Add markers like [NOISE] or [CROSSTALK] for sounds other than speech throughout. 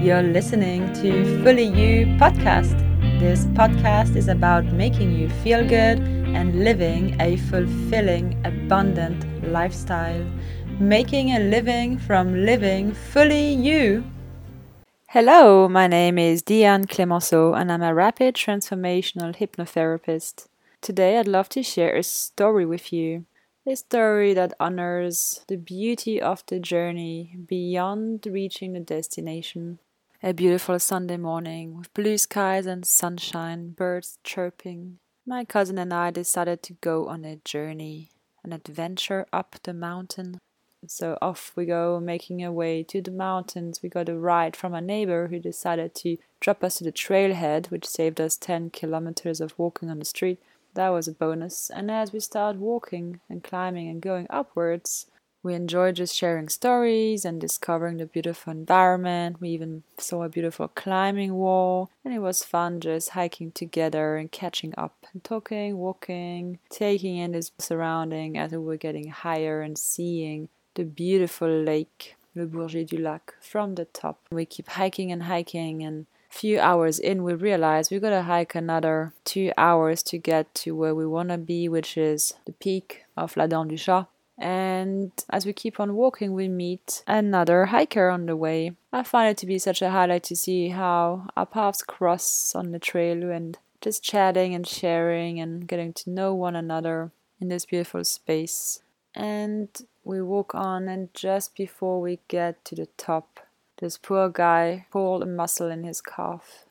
You're listening to Fully You podcast. This podcast is about making you feel good and living a fulfilling, abundant lifestyle. Making a living from living fully you. Hello, my name is Diane Clemenceau and I'm a rapid transformational hypnotherapist. Today I'd love to share a story with you. A story that honors the beauty of the journey beyond reaching the destination. A beautiful Sunday morning with blue skies and sunshine, birds chirping. My cousin and I decided to go on a journey, an adventure up the mountain. So off we go, making our way to the mountains. We got a ride from a neighbor who decided to drop us to the trailhead, which saved us 10 kilometers of walking on the street. That was a bonus. And as we started walking and climbing and going upwards, we enjoyed just sharing stories and discovering the beautiful environment. We even saw a beautiful climbing wall, and it was fun just hiking together and catching up and talking, walking, taking in this surrounding as we were getting higher and seeing the beautiful lake, Le Bourget du Lac, from the top. We keep hiking and hiking, and a few hours in, we realize we gotta hike another two hours to get to where we wanna be, which is the peak of La Dent du Chat. And as we keep on walking, we meet another hiker on the way. I find it to be such a highlight to see how our paths cross on the trail and just chatting and sharing and getting to know one another in this beautiful space. And we walk on, and just before we get to the top, this poor guy pulled a muscle in his calf.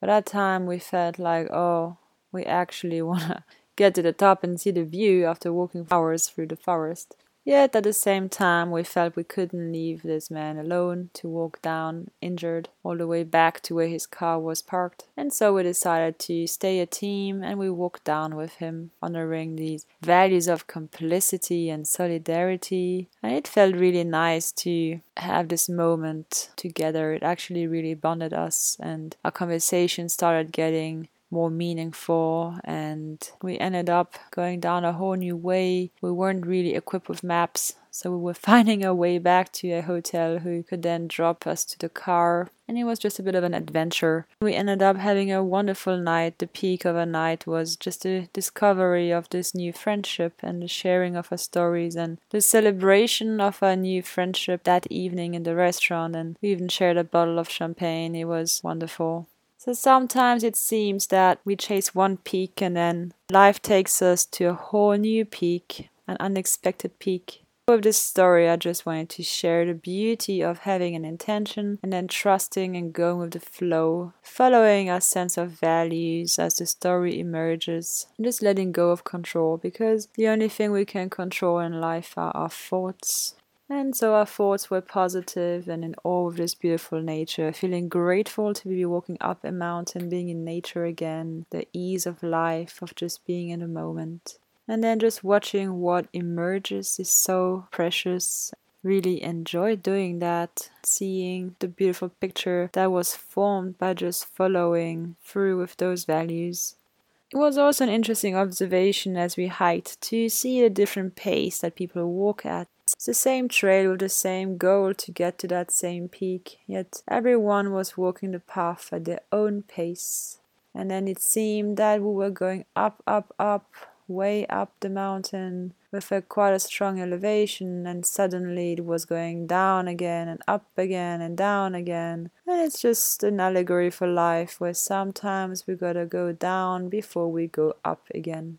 By that time, we felt like, oh, we actually [LAUGHS] want to get to the top and see the view after walking hours through the forest. Yet at the same time, we felt we couldn't leave this man alone to walk down, injured, all the way back to where his car was parked. And so we decided to stay a team and we walked down with him, honoring these values of complicity and solidarity. And it felt really nice to have this moment together. It actually really bonded us, and our conversation started getting more meaningful and we ended up going down a whole new way. We weren't really equipped with maps, so we were [LAUGHS] finding our way back to a hotel who could then drop us to the car. And it was just a bit of an adventure. We ended up having a wonderful night. The peak of a night was just the discovery of this new friendship and the sharing of our stories and the celebration of our new friendship that evening in the restaurant. And we even shared a bottle of champagne. It was wonderful. So sometimes it seems that we chase one peak and then life takes us to a whole new peak, an unexpected peak. With this story, I just wanted to share the beauty of having an intention and then trusting and going with the flow, following our sense of values as the story emerges, and just letting go of control because the only thing we can control in life are our thoughts, and so our thoughts were positive and in awe of this beautiful nature, feeling grateful to be walking up a mountain, being in nature again, the ease of life, of just being in the moment. And then just watching what emerges is so precious. Really enjoy doing that, seeing the beautiful picture that was formed by just following through with those values. It was also an interesting observation as we hiked to see a different pace that people walk at. It's the same trail with the same goal to get to that same peak, yet everyone was walking the path at their own pace. And then it seemed that we were going up, up, up, way up the mountain with a quite a strong elevation and suddenly it was going down again and up again and down again. And it's just an allegory for life where sometimes we gotta go down before we go up again.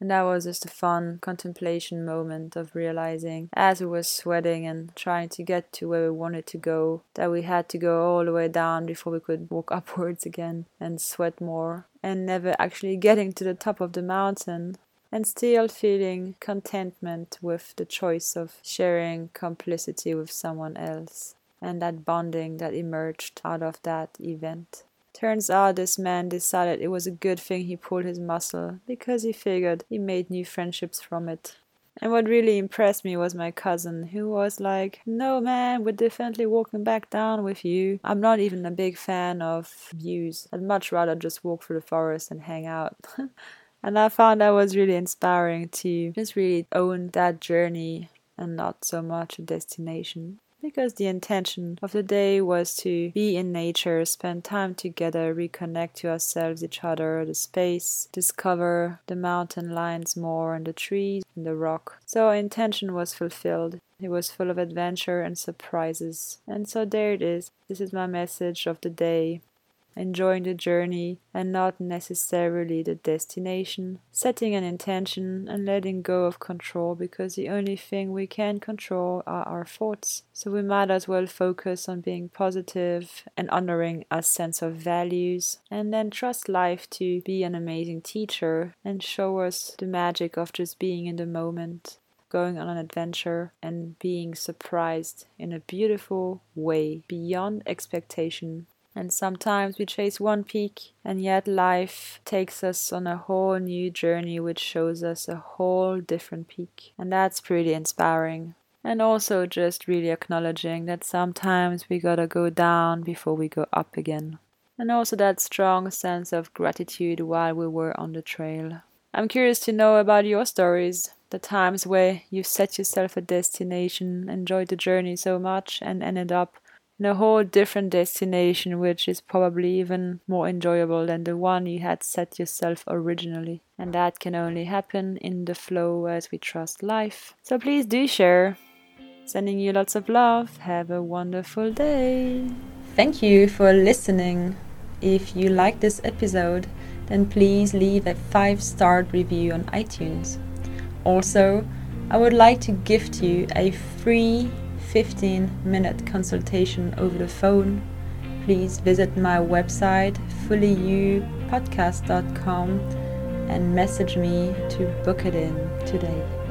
And that was just a fun contemplation moment of realizing as we were sweating and trying to get to where we wanted to go that we had to go all the way down before we could walk [LAUGHS] upwards again and sweat more and never actually getting to the top of the mountain and still feeling contentment with the choice of sharing complicity with someone else and that bonding that emerged out of that event. Turns out this man decided it was a good thing he pulled his muscle because he figured he made new friendships from it. And what really impressed me was my cousin, who was like, No, man, we're definitely walking back down with you. I'm not even a big fan of views. I'd much rather just walk through the forest and hang out. [LAUGHS] And I found that was really inspiring to just really own that journey and not so much a destination. because the intention of the day was to be in nature, spend time together, reconnect to ourselves, each other, the space, discover the mountain lines more and the trees and the rock. So our intention was fulfilled. It was full of adventure and surprises. And so there it is. This is my message of the day enjoying the journey and not necessarily the destination, setting an intention and letting go of control because the only thing we can control are our thoughts. So we might as well focus on being positive and honoring our sense of values and then trust life to be an amazing teacher and show us the magic of just being in the moment going on an adventure and being surprised in a beautiful way beyond expectation and sometimes we chase one peak, and yet life takes us on a whole new journey which shows us a whole different peak. And that's pretty inspiring. And also just really acknowledging that sometimes we gotta go down before we go up again. And also that strong sense of gratitude while we were on the trail. I'm curious to know about your stories, the times where you set yourself a destination, enjoyed the journey so much, and ended up in a whole different destination, which is probably even more enjoyable than the one you had set yourself originally. And that can only happen in the flow as we trust life. So please do share. Sending you lots of love. Have a wonderful day. Thank you for listening. If you like this episode, then please leave a five star review on iTunes. Also, I would like to gift you a free 15 minute consultation over the phone, please visit my website fullyyoupodcast.com and message me to book it in today.